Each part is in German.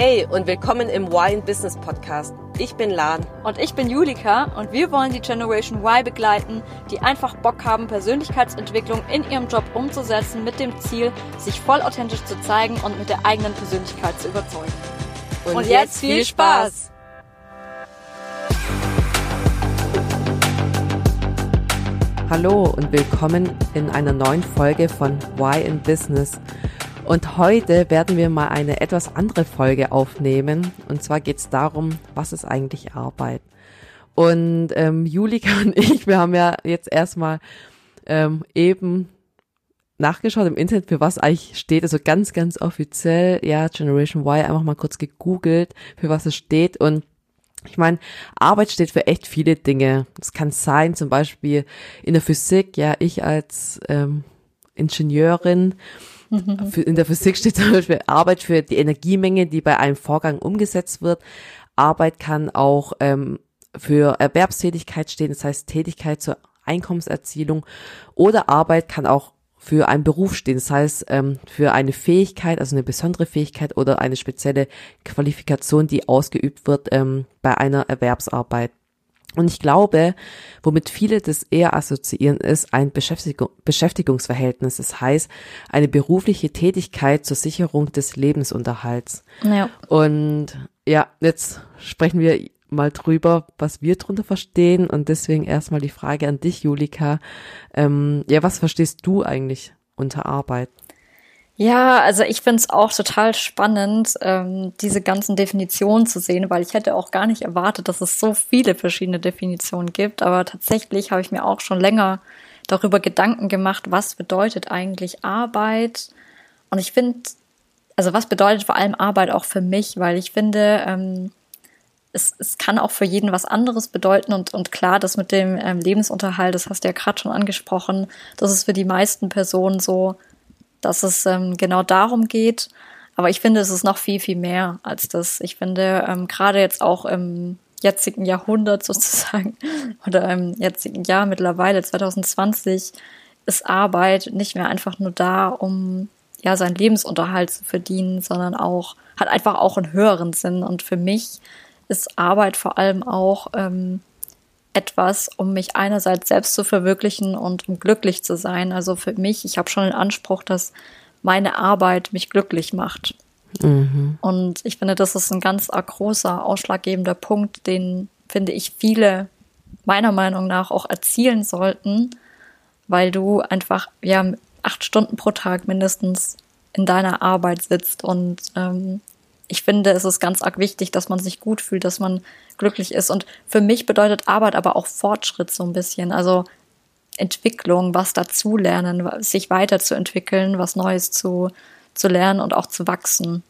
Hey und willkommen im Wine Business Podcast. Ich bin Lan. Und ich bin Julika und wir wollen die Generation Y begleiten, die einfach Bock haben, Persönlichkeitsentwicklung in ihrem Job umzusetzen mit dem Ziel, sich voll authentisch zu zeigen und mit der eigenen Persönlichkeit zu überzeugen. Und, und jetzt viel Spaß! Hallo und willkommen in einer neuen Folge von Why in Business. Und heute werden wir mal eine etwas andere Folge aufnehmen. Und zwar geht es darum, was ist eigentlich Arbeit? Und ähm, Julika und ich, wir haben ja jetzt erstmal ähm, eben nachgeschaut im Internet, für was eigentlich steht. Also ganz, ganz offiziell, ja, Generation Y, einfach mal kurz gegoogelt, für was es steht. Und ich meine, Arbeit steht für echt viele Dinge. Es kann sein, zum Beispiel in der Physik, ja, ich als ähm, Ingenieurin, mhm. in der Physik steht zum Beispiel Arbeit für die Energiemenge, die bei einem Vorgang umgesetzt wird. Arbeit kann auch ähm, für Erwerbstätigkeit stehen, das heißt Tätigkeit zur Einkommenserzielung oder Arbeit kann auch für einen Beruf stehen. Das heißt, ähm, für eine Fähigkeit, also eine besondere Fähigkeit oder eine spezielle Qualifikation, die ausgeübt wird ähm, bei einer Erwerbsarbeit. Und ich glaube, womit viele das eher assoziieren, ist ein Beschäftigung, Beschäftigungsverhältnis. Das heißt, eine berufliche Tätigkeit zur Sicherung des Lebensunterhalts. Ja. Und ja, jetzt sprechen wir mal drüber, was wir drunter verstehen. Und deswegen erstmal die Frage an dich, Julika. Ähm, ja, was verstehst du eigentlich unter Arbeit? Ja, also ich finde es auch total spannend, ähm, diese ganzen Definitionen zu sehen, weil ich hätte auch gar nicht erwartet, dass es so viele verschiedene Definitionen gibt. Aber tatsächlich habe ich mir auch schon länger darüber Gedanken gemacht, was bedeutet eigentlich Arbeit. Und ich finde, also was bedeutet vor allem Arbeit auch für mich, weil ich finde, ähm, es, es kann auch für jeden was anderes bedeuten und, und klar, das mit dem ähm, Lebensunterhalt, das hast du ja gerade schon angesprochen, das ist für die meisten Personen so, dass es ähm, genau darum geht. Aber ich finde, es ist noch viel, viel mehr als das. Ich finde, ähm, gerade jetzt auch im jetzigen Jahrhundert sozusagen oder im jetzigen Jahr mittlerweile 2020 ist Arbeit nicht mehr einfach nur da, um ja seinen Lebensunterhalt zu verdienen, sondern auch hat einfach auch einen höheren Sinn. Und für mich ist Arbeit vor allem auch ähm, etwas, um mich einerseits selbst zu verwirklichen und um glücklich zu sein. Also für mich, ich habe schon den Anspruch, dass meine Arbeit mich glücklich macht. Mhm. Und ich finde, das ist ein ganz großer, ausschlaggebender Punkt, den, finde ich, viele meiner Meinung nach auch erzielen sollten, weil du einfach ja acht Stunden pro Tag mindestens in deiner Arbeit sitzt und ähm, ich finde, es ist ganz arg wichtig, dass man sich gut fühlt, dass man glücklich ist. Und für mich bedeutet Arbeit aber auch Fortschritt so ein bisschen. Also Entwicklung, was dazulernen, sich weiterzuentwickeln, was Neues zu, zu lernen und auch zu wachsen.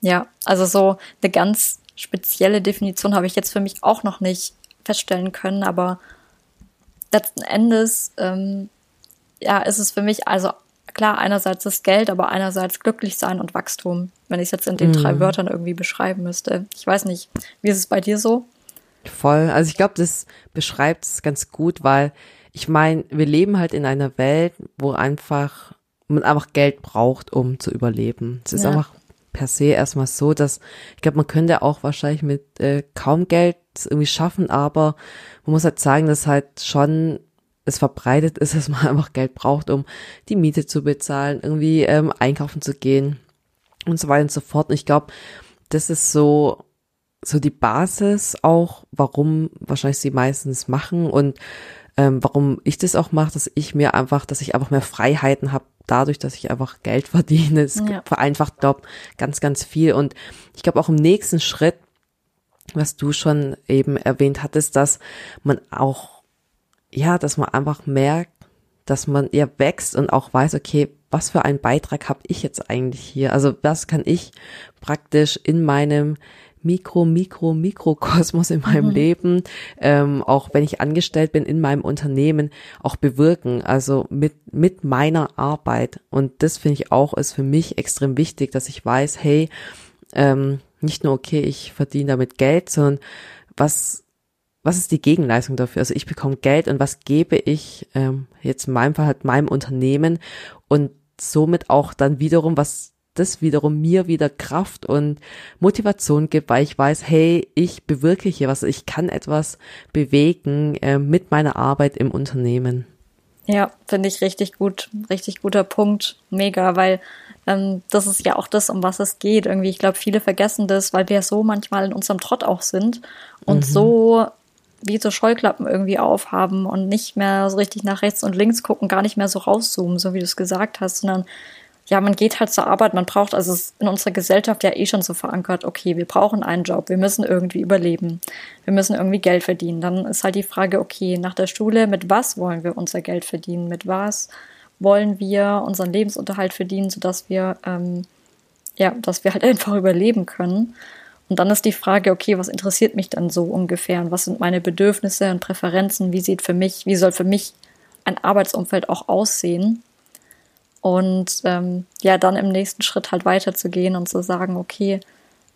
Ja, also so eine ganz spezielle Definition habe ich jetzt für mich auch noch nicht feststellen können, aber letzten Endes ähm, ja, ist es für mich also klar, einerseits das Geld, aber einerseits glücklich sein und Wachstum, wenn ich es jetzt in den mhm. drei Wörtern irgendwie beschreiben müsste. Ich weiß nicht, wie ist es bei dir so? Voll. Also ich glaube, das beschreibt es ganz gut, weil ich meine, wir leben halt in einer Welt, wo einfach man einfach Geld braucht, um zu überleben. Es ist ja. einfach per se erstmal so, dass ich glaube, man könnte auch wahrscheinlich mit äh, kaum Geld irgendwie schaffen, aber man muss halt sagen, dass halt schon es verbreitet ist, dass man einfach Geld braucht, um die Miete zu bezahlen, irgendwie ähm, einkaufen zu gehen und so weiter und so fort. Und ich glaube, das ist so so die Basis auch, warum wahrscheinlich sie meistens machen und ähm, warum ich das auch mache, dass ich mir einfach, dass ich einfach mehr Freiheiten habe, dadurch, dass ich einfach Geld verdiene. Es ja. vereinfacht, glaube ganz, ganz viel. Und ich glaube auch im nächsten Schritt, was du schon eben erwähnt hattest, dass man auch ja, dass man einfach merkt, dass man eher wächst und auch weiß, okay, was für einen Beitrag habe ich jetzt eigentlich hier? Also was kann ich praktisch in meinem Mikro, Mikro, Mikrokosmos in meinem mhm. Leben, ähm, auch wenn ich angestellt bin in meinem Unternehmen, auch bewirken. Also mit, mit meiner Arbeit. Und das finde ich auch, ist für mich extrem wichtig, dass ich weiß, hey, ähm, nicht nur, okay, ich verdiene damit Geld, sondern was was ist die Gegenleistung dafür? Also ich bekomme Geld und was gebe ich ähm, jetzt in meinem Fall halt meinem Unternehmen und somit auch dann wiederum, was das wiederum mir wieder Kraft und Motivation gibt, weil ich weiß, hey, ich bewirke hier was, ich kann etwas bewegen äh, mit meiner Arbeit im Unternehmen. Ja, finde ich richtig gut, richtig guter Punkt, mega, weil ähm, das ist ja auch das, um was es geht. Irgendwie, ich glaube, viele vergessen das, weil wir so manchmal in unserem Trott auch sind und mhm. so wie so Scheuklappen irgendwie aufhaben und nicht mehr so richtig nach rechts und links gucken, gar nicht mehr so rauszoomen, so wie du es gesagt hast, sondern ja, man geht halt zur Arbeit, man braucht, also es ist in unserer Gesellschaft ja eh schon so verankert, okay, wir brauchen einen Job, wir müssen irgendwie überleben, wir müssen irgendwie Geld verdienen. Dann ist halt die Frage, okay, nach der Schule, mit was wollen wir unser Geld verdienen? Mit was wollen wir unseren Lebensunterhalt verdienen, sodass wir, ähm, ja, dass wir halt einfach überleben können. Und dann ist die Frage, okay, was interessiert mich dann so ungefähr und was sind meine Bedürfnisse und Präferenzen? Wie sieht für mich, wie soll für mich ein Arbeitsumfeld auch aussehen? Und ähm, ja, dann im nächsten Schritt halt weiterzugehen und zu sagen, okay,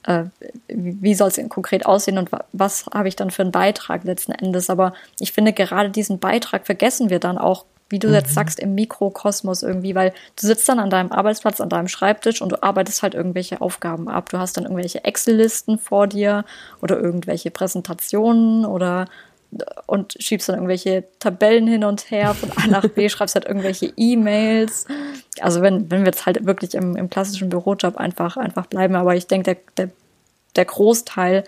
äh, wie soll es konkret aussehen und was habe ich dann für einen Beitrag letzten Endes? Aber ich finde, gerade diesen Beitrag vergessen wir dann auch wie du mhm. jetzt sagst, im Mikrokosmos irgendwie, weil du sitzt dann an deinem Arbeitsplatz, an deinem Schreibtisch und du arbeitest halt irgendwelche Aufgaben ab. Du hast dann irgendwelche Excel-Listen vor dir oder irgendwelche Präsentationen oder und schiebst dann irgendwelche Tabellen hin und her von A nach B, schreibst halt irgendwelche E-Mails. Also wenn, wenn wir jetzt halt wirklich im, im klassischen Bürojob einfach, einfach bleiben, aber ich denke, der, der, der Großteil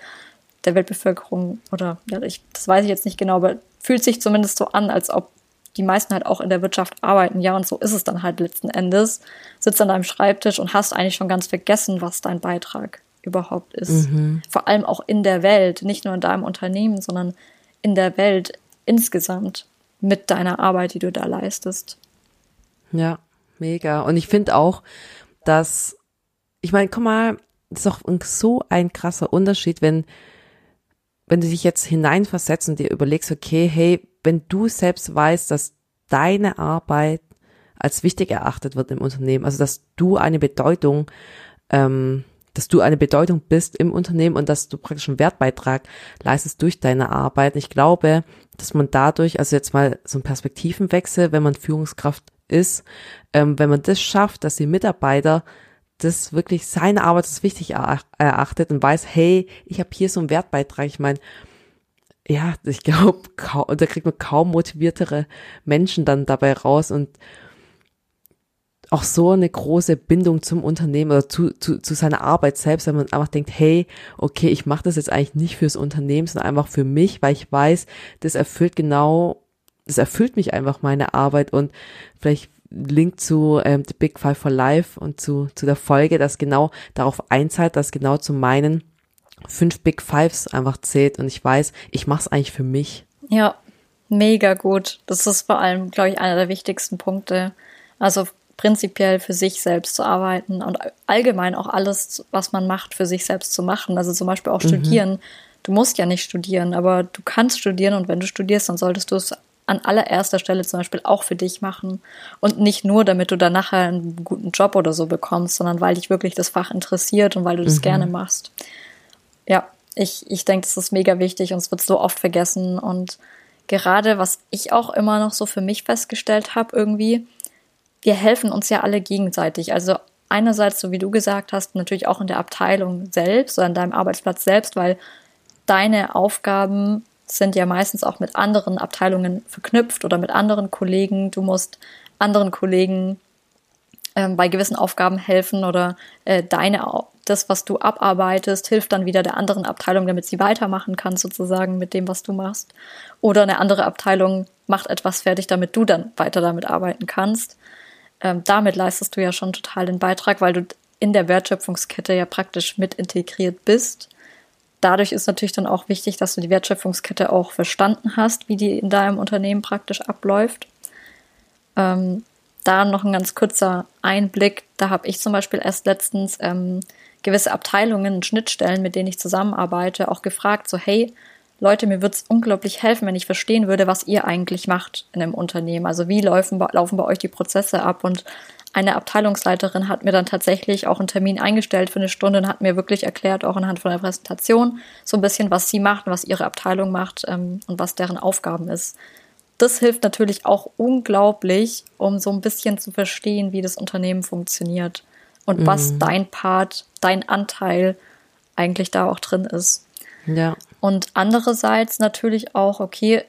der Weltbevölkerung oder ja, ich, das weiß ich jetzt nicht genau, aber fühlt sich zumindest so an, als ob die meisten halt auch in der Wirtschaft arbeiten, ja, und so ist es dann halt letzten Endes. Sitzt an deinem Schreibtisch und hast eigentlich schon ganz vergessen, was dein Beitrag überhaupt ist. Mhm. Vor allem auch in der Welt, nicht nur in deinem Unternehmen, sondern in der Welt insgesamt mit deiner Arbeit, die du da leistest. Ja, mega. Und ich finde auch, dass, ich meine, guck mal, das ist doch so ein krasser Unterschied, wenn, wenn du dich jetzt hineinversetzt und dir überlegst, okay, hey, wenn du selbst weißt, dass deine Arbeit als wichtig erachtet wird im Unternehmen, also dass du eine Bedeutung, ähm, dass du eine Bedeutung bist im Unternehmen und dass du praktisch einen Wertbeitrag leistest durch deine Arbeit. Ich glaube, dass man dadurch, also jetzt mal so ein Perspektivenwechsel, wenn man Führungskraft ist, ähm, wenn man das schafft, dass die Mitarbeiter das wirklich seine Arbeit als wichtig erachtet und weiß, hey, ich habe hier so einen Wertbeitrag. Ich meine, ja, ich glaube, da kriegt man kaum motiviertere Menschen dann dabei raus und auch so eine große Bindung zum Unternehmen oder zu, zu, zu seiner Arbeit selbst, wenn man einfach denkt, hey, okay, ich mache das jetzt eigentlich nicht fürs Unternehmen, sondern einfach für mich, weil ich weiß, das erfüllt genau, das erfüllt mich einfach meine Arbeit und vielleicht Link zu ähm, The Big Five for Life und zu, zu der Folge, das genau darauf einzahlt, dass genau zu meinen fünf Big Fives einfach zählt und ich weiß, ich mache es eigentlich für mich. Ja, mega gut. Das ist vor allem, glaube ich, einer der wichtigsten Punkte. Also prinzipiell für sich selbst zu arbeiten und allgemein auch alles, was man macht, für sich selbst zu machen. Also zum Beispiel auch mhm. studieren. Du musst ja nicht studieren, aber du kannst studieren und wenn du studierst, dann solltest du es an allererster Stelle zum Beispiel auch für dich machen und nicht nur, damit du dann nachher einen guten Job oder so bekommst, sondern weil dich wirklich das Fach interessiert und weil du das mhm. gerne machst ja, ich, ich denke, das ist mega wichtig und es wird so oft vergessen. Und gerade, was ich auch immer noch so für mich festgestellt habe, irgendwie, wir helfen uns ja alle gegenseitig. Also einerseits, so wie du gesagt hast, natürlich auch in der Abteilung selbst oder an deinem Arbeitsplatz selbst, weil deine Aufgaben sind ja meistens auch mit anderen Abteilungen verknüpft oder mit anderen Kollegen. Du musst anderen Kollegen ähm, bei gewissen Aufgaben helfen oder äh, deine das, was du abarbeitest, hilft dann wieder der anderen Abteilung, damit sie weitermachen kann, sozusagen mit dem, was du machst. Oder eine andere Abteilung macht etwas fertig, damit du dann weiter damit arbeiten kannst. Ähm, damit leistest du ja schon total den Beitrag, weil du in der Wertschöpfungskette ja praktisch mit integriert bist. Dadurch ist natürlich dann auch wichtig, dass du die Wertschöpfungskette auch verstanden hast, wie die in deinem Unternehmen praktisch abläuft. Ähm, da noch ein ganz kurzer Einblick. Da habe ich zum Beispiel erst letztens ähm, gewisse Abteilungen und Schnittstellen, mit denen ich zusammenarbeite, auch gefragt, so hey, Leute, mir würde es unglaublich helfen, wenn ich verstehen würde, was ihr eigentlich macht in einem Unternehmen. Also wie laufen, laufen bei euch die Prozesse ab? Und eine Abteilungsleiterin hat mir dann tatsächlich auch einen Termin eingestellt für eine Stunde und hat mir wirklich erklärt, auch anhand von der Präsentation, so ein bisschen, was sie macht, was ihre Abteilung macht ähm, und was deren Aufgaben ist. Das hilft natürlich auch unglaublich, um so ein bisschen zu verstehen, wie das Unternehmen funktioniert. und mhm. was dein Part, dein Anteil eigentlich da auch drin ist. Ja. Und andererseits natürlich auch, okay,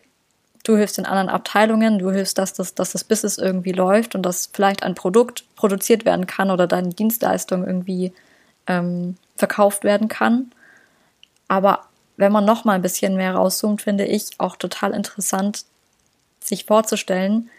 du hilfst in anderen Abteilungen, du hilfst, dass das, dass das Business irgendwie läuft und dass vielleicht ein Produkt produziert werden kann oder deine Dienstleistung irgendwie ähm, verkauft werden kann. Aber wenn man noch mal ein bisschen mehr rauszoomt, finde ich auch total interessant, sich vorzustellen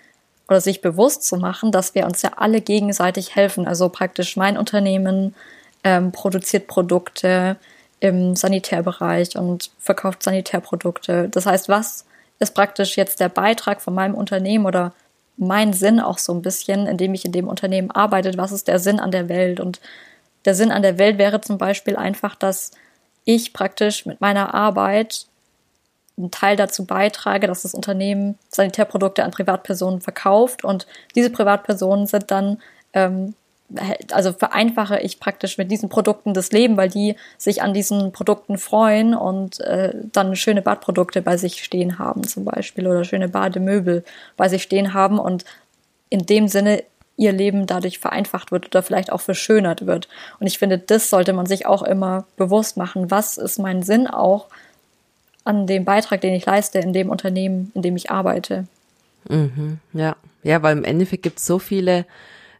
oder sich bewusst zu machen, dass wir uns ja alle gegenseitig helfen. Also praktisch mein Unternehmen ähm, produziert Produkte im Sanitärbereich und verkauft Sanitärprodukte. Das heißt, was ist praktisch jetzt der Beitrag von meinem Unternehmen oder mein Sinn auch so ein bisschen, indem ich in dem Unternehmen arbeite? Was ist der Sinn an der Welt? Und der Sinn an der Welt wäre zum Beispiel einfach, dass ich praktisch mit meiner Arbeit einen Teil dazu beitrage, dass das Unternehmen Sanitärprodukte an Privatpersonen verkauft und diese Privatpersonen sind dann ähm, also vereinfache ich praktisch mit diesen Produkten das Leben, weil die sich an diesen Produkten freuen und äh, dann schöne Badprodukte bei sich stehen haben zum Beispiel oder schöne Bademöbel bei sich stehen haben und in dem Sinne ihr Leben dadurch vereinfacht wird oder vielleicht auch verschönert wird. Und ich finde, das sollte man sich auch immer bewusst machen. Was ist mein Sinn auch an dem Beitrag, den ich leiste in dem Unternehmen, in dem ich arbeite? Mhm, ja, ja, weil im Endeffekt gibt es so viele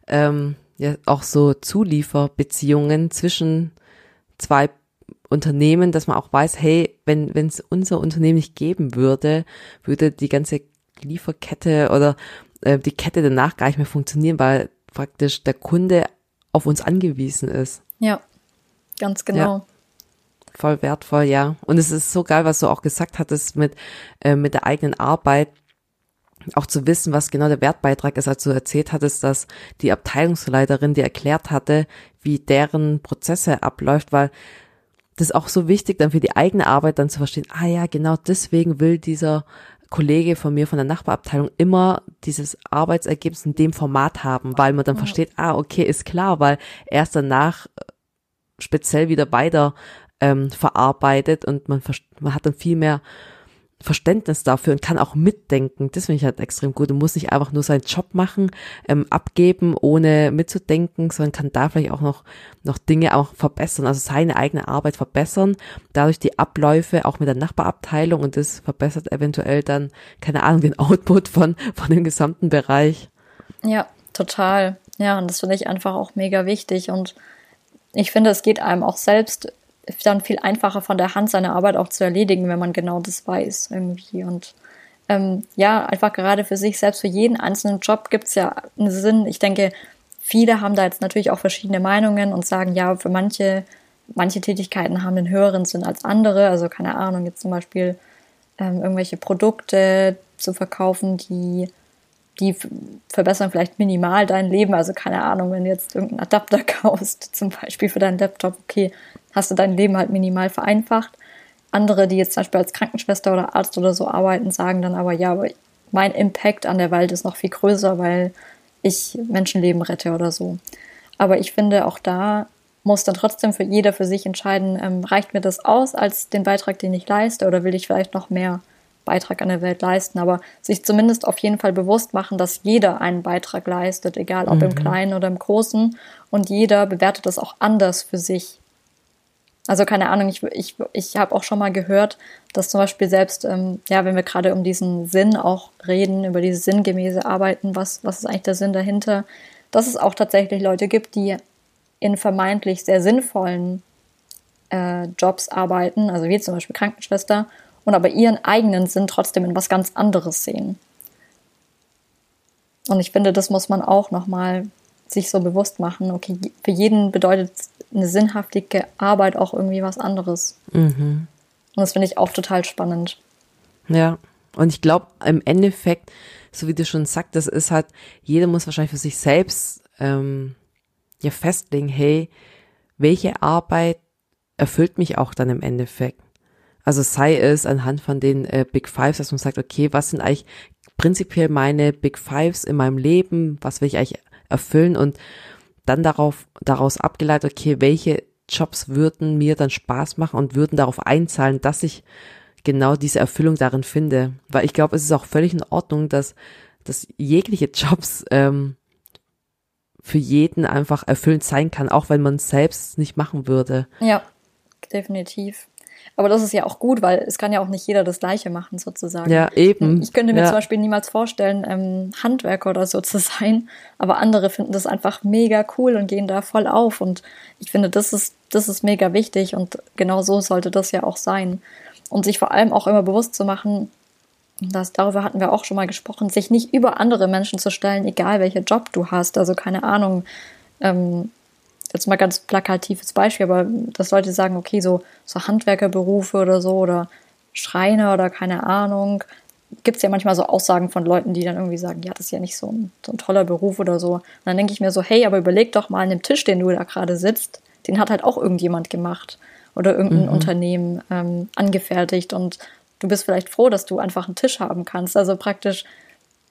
ähm, ja auch so Zulieferbeziehungen zwischen zwei Unternehmen, dass man auch weiß, hey, wenn wenn es unser Unternehmen nicht geben würde, würde die ganze Lieferkette oder äh, die Kette danach gar nicht mehr funktionieren, weil praktisch der Kunde auf uns angewiesen ist. Ja, ganz genau. Ja, voll wertvoll, ja. Und es ist so geil, was du auch gesagt hattest mit äh, mit der eigenen Arbeit. Auch zu wissen, was genau der Wertbeitrag ist, als du erzählt hattest, dass die Abteilungsleiterin dir erklärt hatte, wie deren Prozesse abläuft, weil das ist auch so wichtig, dann für die eigene Arbeit dann zu verstehen, ah ja, genau deswegen will dieser Kollege von mir von der Nachbarabteilung immer dieses Arbeitsergebnis in dem Format haben, weil man dann versteht, ah, okay, ist klar, weil erst danach äh, speziell wieder weiter ähm, verarbeitet und man, man hat dann viel mehr Verständnis dafür und kann auch mitdenken. Das finde ich halt extrem gut. Du musst nicht einfach nur seinen Job machen, ähm, abgeben, ohne mitzudenken, sondern kann da vielleicht auch noch, noch Dinge auch verbessern, also seine eigene Arbeit verbessern, dadurch die Abläufe auch mit der Nachbarabteilung und das verbessert eventuell dann, keine Ahnung, den Output von, von dem gesamten Bereich. Ja, total. Ja, und das finde ich einfach auch mega wichtig und ich finde, es geht einem auch selbst dann viel einfacher von der Hand seine Arbeit auch zu erledigen, wenn man genau das weiß irgendwie. Und ähm, ja, einfach gerade für sich selbst, für jeden einzelnen Job gibt es ja einen Sinn. Ich denke, viele haben da jetzt natürlich auch verschiedene Meinungen und sagen, ja, für manche, manche Tätigkeiten haben einen höheren Sinn als andere. Also keine Ahnung, jetzt zum Beispiel ähm, irgendwelche Produkte zu verkaufen, die die verbessern vielleicht minimal dein Leben. Also keine Ahnung, wenn du jetzt irgendeinen Adapter kaufst, zum Beispiel für deinen Laptop, okay, hast du dein Leben halt minimal vereinfacht. Andere, die jetzt zum Beispiel als Krankenschwester oder Arzt oder so arbeiten, sagen dann aber, ja, aber mein Impact an der Welt ist noch viel größer, weil ich Menschenleben rette oder so. Aber ich finde, auch da muss dann trotzdem für jeder für sich entscheiden, ähm, reicht mir das aus als den Beitrag, den ich leiste, oder will ich vielleicht noch mehr Beitrag an der Welt leisten? Aber sich zumindest auf jeden Fall bewusst machen, dass jeder einen Beitrag leistet, egal ob mhm. im Kleinen oder im Großen, und jeder bewertet das auch anders für sich. Also keine Ahnung, ich, ich, ich habe auch schon mal gehört, dass zum Beispiel selbst, ähm, ja, wenn wir gerade um diesen Sinn auch reden, über dieses sinngemäße Arbeiten, was, was ist eigentlich der Sinn dahinter, dass es auch tatsächlich Leute gibt, die in vermeintlich sehr sinnvollen äh, Jobs arbeiten, also wie zum Beispiel Krankenschwester, und aber ihren eigenen Sinn trotzdem in was ganz anderes sehen. Und ich finde, das muss man auch nochmal sich so bewusst machen. Okay, für jeden bedeutet eine sinnhaftige Arbeit auch irgendwie was anderes. Mhm. Und das finde ich auch total spannend. Ja, und ich glaube, im Endeffekt, so wie du schon sagst, das ist halt, jeder muss wahrscheinlich für sich selbst ähm, ja festlegen, hey, welche Arbeit erfüllt mich auch dann im Endeffekt? Also sei es anhand von den äh, Big Fives, dass man sagt, okay, was sind eigentlich prinzipiell meine Big Fives in meinem Leben? Was will ich eigentlich erfüllen? Und dann darauf, daraus abgeleitet, okay, welche Jobs würden mir dann Spaß machen und würden darauf einzahlen, dass ich genau diese Erfüllung darin finde. Weil ich glaube, es ist auch völlig in Ordnung, dass, dass jegliche Jobs ähm, für jeden einfach erfüllend sein kann, auch wenn man es selbst nicht machen würde. Ja, definitiv. Aber das ist ja auch gut, weil es kann ja auch nicht jeder das Gleiche machen, sozusagen. Ja, eben. Ich könnte mir ja. zum Beispiel niemals vorstellen, ähm, Handwerker oder so zu sein, aber andere finden das einfach mega cool und gehen da voll auf. Und ich finde, das ist, das ist mega wichtig und genau so sollte das ja auch sein. Und sich vor allem auch immer bewusst zu machen, das, darüber hatten wir auch schon mal gesprochen, sich nicht über andere Menschen zu stellen, egal welcher Job du hast. Also keine Ahnung, ähm, jetzt mal ganz plakatives Beispiel, aber dass Leute sagen, okay, so, so Handwerkerberufe oder so oder Schreiner oder keine Ahnung, gibt es ja manchmal so Aussagen von Leuten, die dann irgendwie sagen, ja, das ist ja nicht so ein, so ein toller Beruf oder so. Und dann denke ich mir so, hey, aber überleg doch mal an dem Tisch, den du da gerade sitzt, den hat halt auch irgendjemand gemacht oder irgendein mhm. Unternehmen ähm, angefertigt und du bist vielleicht froh, dass du einfach einen Tisch haben kannst. Also praktisch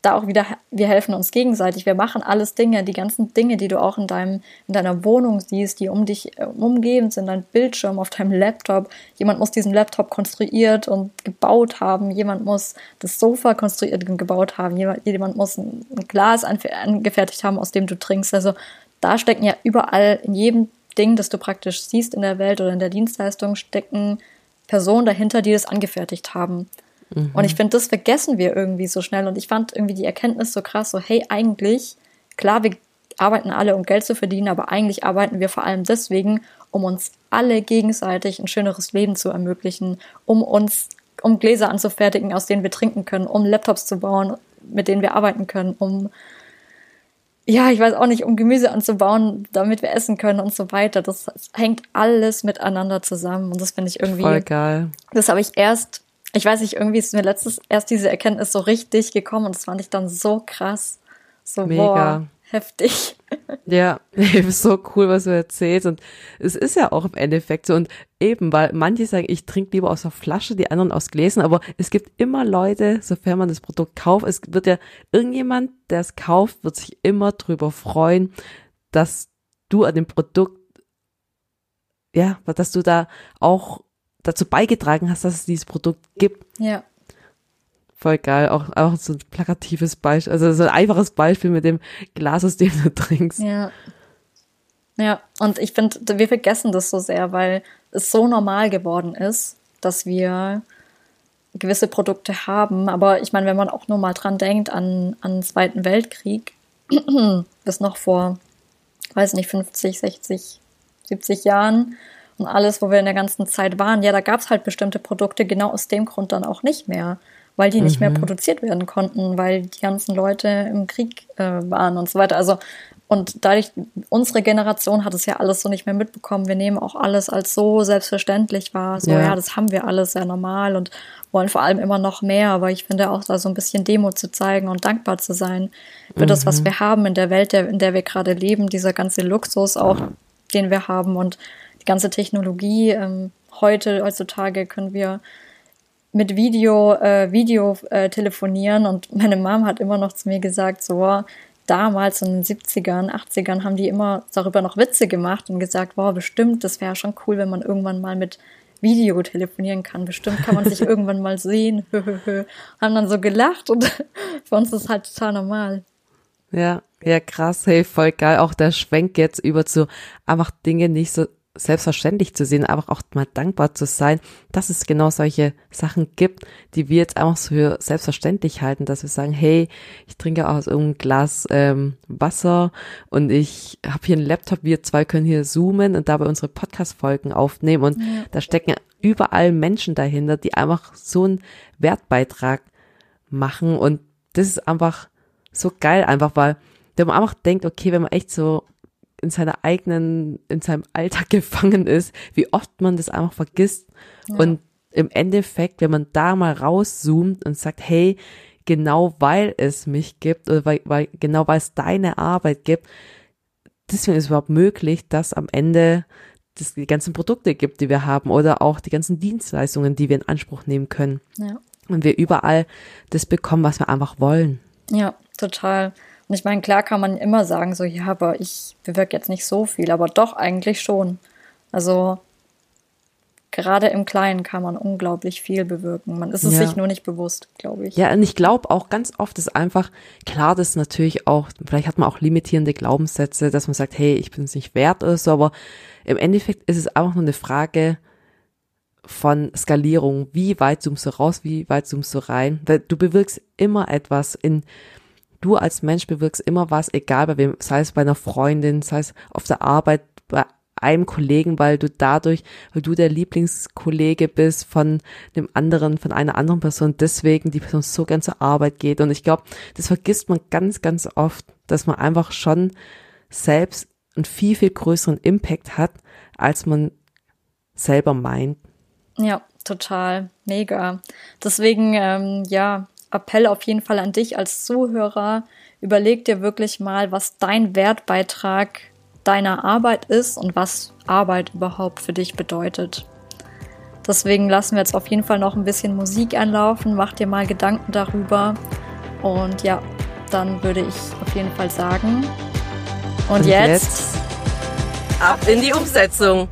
da auch wieder, wir helfen uns gegenseitig. Wir machen alles Dinge, die ganzen Dinge, die du auch in deinem, in deiner Wohnung siehst, die um dich äh, umgeben sind, dein Bildschirm auf deinem Laptop. Jemand muss diesen Laptop konstruiert und gebaut haben. Jemand muss das Sofa konstruiert und gebaut haben. Jemand, jemand muss ein Glas angefertigt haben, aus dem du trinkst. Also da stecken ja überall in jedem Ding, das du praktisch siehst in der Welt oder in der Dienstleistung, stecken Personen dahinter, die das angefertigt haben. Mhm. Und ich finde, das vergessen wir irgendwie so schnell. Und ich fand irgendwie die Erkenntnis so krass, so hey, eigentlich, klar, wir arbeiten alle, um Geld zu verdienen, aber eigentlich arbeiten wir vor allem deswegen, um uns alle gegenseitig ein schöneres Leben zu ermöglichen, um uns, um Gläser anzufertigen, aus denen wir trinken können, um Laptops zu bauen, mit denen wir arbeiten können, um ja, ich weiß auch nicht, um Gemüse anzubauen, damit wir essen können und so weiter. Das, das hängt alles miteinander zusammen und das finde ich irgendwie. Voll geil. Das habe ich erst ich weiß nicht, irgendwie ist mir letztes erst diese Erkenntnis so richtig gekommen und das fand ich dann so krass. So, Mega. boah, heftig. Ja, ist so cool, was du erzählst. Und es ist ja auch im Endeffekt so. Und eben, weil manche sagen, ich trinke lieber aus der Flasche, die anderen aus Gläsern, aber es gibt immer Leute, sofern man das Produkt kauft, es wird ja irgendjemand, der es kauft, wird sich immer drüber freuen, dass du an dem Produkt, ja, dass du da auch dazu beigetragen hast, dass es dieses Produkt gibt. Ja. Voll geil. Auch, auch so ein plakatives Beispiel, also so ein einfaches Beispiel mit dem Glas, aus dem du trinkst. Ja. Ja, und ich finde, wir vergessen das so sehr, weil es so normal geworden ist, dass wir gewisse Produkte haben. Aber ich meine, wenn man auch nur mal dran denkt an, an den Zweiten Weltkrieg, bis noch vor, weiß nicht, 50, 60, 70 Jahren, und alles, wo wir in der ganzen Zeit waren, ja, da gab es halt bestimmte Produkte genau aus dem Grund dann auch nicht mehr, weil die nicht mehr mhm. produziert werden konnten, weil die ganzen Leute im Krieg äh, waren und so weiter. Also und dadurch, unsere Generation hat es ja alles so nicht mehr mitbekommen. Wir nehmen auch alles als so selbstverständlich wahr. So, ja. ja, das haben wir alles sehr normal und wollen vor allem immer noch mehr. Aber ich finde auch da so ein bisschen Demo zu zeigen und dankbar zu sein für mhm. das, was mhm. wir haben in der Welt, in der wir gerade leben, dieser ganze Luxus auch, den wir haben und die ganze Technologie. Ähm, heute, heutzutage können wir mit Video, äh, Video äh, telefonieren und meine Mom hat immer noch zu mir gesagt, so, damals in den 70ern, 80ern haben die immer darüber noch Witze gemacht und gesagt, wow, bestimmt, das wäre schon cool, wenn man irgendwann mal mit Video telefonieren kann. Bestimmt kann man sich irgendwann mal sehen. haben dann so gelacht und für uns ist halt total normal. Ja, ja, krass, hey, voll geil. Auch der Schwenk jetzt über zu einfach Dinge nicht so selbstverständlich zu sehen, aber auch mal dankbar zu sein, dass es genau solche Sachen gibt, die wir jetzt einfach so für selbstverständlich halten, dass wir sagen, hey, ich trinke aus irgendeinem Glas ähm, Wasser und ich habe hier einen Laptop, wir zwei können hier zoomen und dabei unsere Podcast-Folgen aufnehmen und ja. da stecken überall Menschen dahinter, die einfach so einen Wertbeitrag machen und das ist einfach so geil, einfach weil wenn man einfach denkt, okay, wenn man echt so in seiner eigenen, in seinem Alltag gefangen ist, wie oft man das einfach vergisst. Ja. Und im Endeffekt, wenn man da mal rauszoomt und sagt, hey, genau weil es mich gibt, oder weil, weil genau weil es deine Arbeit gibt, deswegen ist es überhaupt möglich, dass am Ende das die ganzen Produkte gibt, die wir haben, oder auch die ganzen Dienstleistungen, die wir in Anspruch nehmen können. Ja. Und wir überall das bekommen, was wir einfach wollen. Ja, total. Und ich meine, klar kann man immer sagen, so, ja, aber ich bewirke jetzt nicht so viel, aber doch eigentlich schon. Also gerade im Kleinen kann man unglaublich viel bewirken. Man ist es ja. sich nur nicht bewusst, glaube ich. Ja, und ich glaube auch ganz oft ist einfach, klar, das ist natürlich auch, vielleicht hat man auch limitierende Glaubenssätze, dass man sagt, hey, ich bin es nicht wert oder so, aber im Endeffekt ist es einfach nur eine Frage von Skalierung. Wie weit zoomst du raus, wie weit zoomst du rein? Weil du bewirkst immer etwas in, du als Mensch bewirkst immer was, egal bei wem, sei es bei einer Freundin, sei es auf der Arbeit, bei einem Kollegen, weil du dadurch, weil du der Lieblingskollege bist von dem anderen, von einer anderen Person, deswegen die Person so gern zur Arbeit geht. Und ich glaube, das vergisst man ganz, ganz oft, dass man einfach schon selbst einen viel, viel größeren Impact hat, als man selber meint. Ja, total. Mega. Deswegen, ähm, ja, Appell auf jeden Fall an dich als Zuhörer. Überleg dir wirklich mal, was dein Wertbeitrag deiner Arbeit ist und was Arbeit überhaupt für dich bedeutet. Deswegen lassen wir jetzt auf jeden Fall noch ein bisschen Musik anlaufen, mach dir mal Gedanken darüber und ja, dann würde ich auf jeden Fall sagen. Und, und jetzt, jetzt ab in die Umsetzung.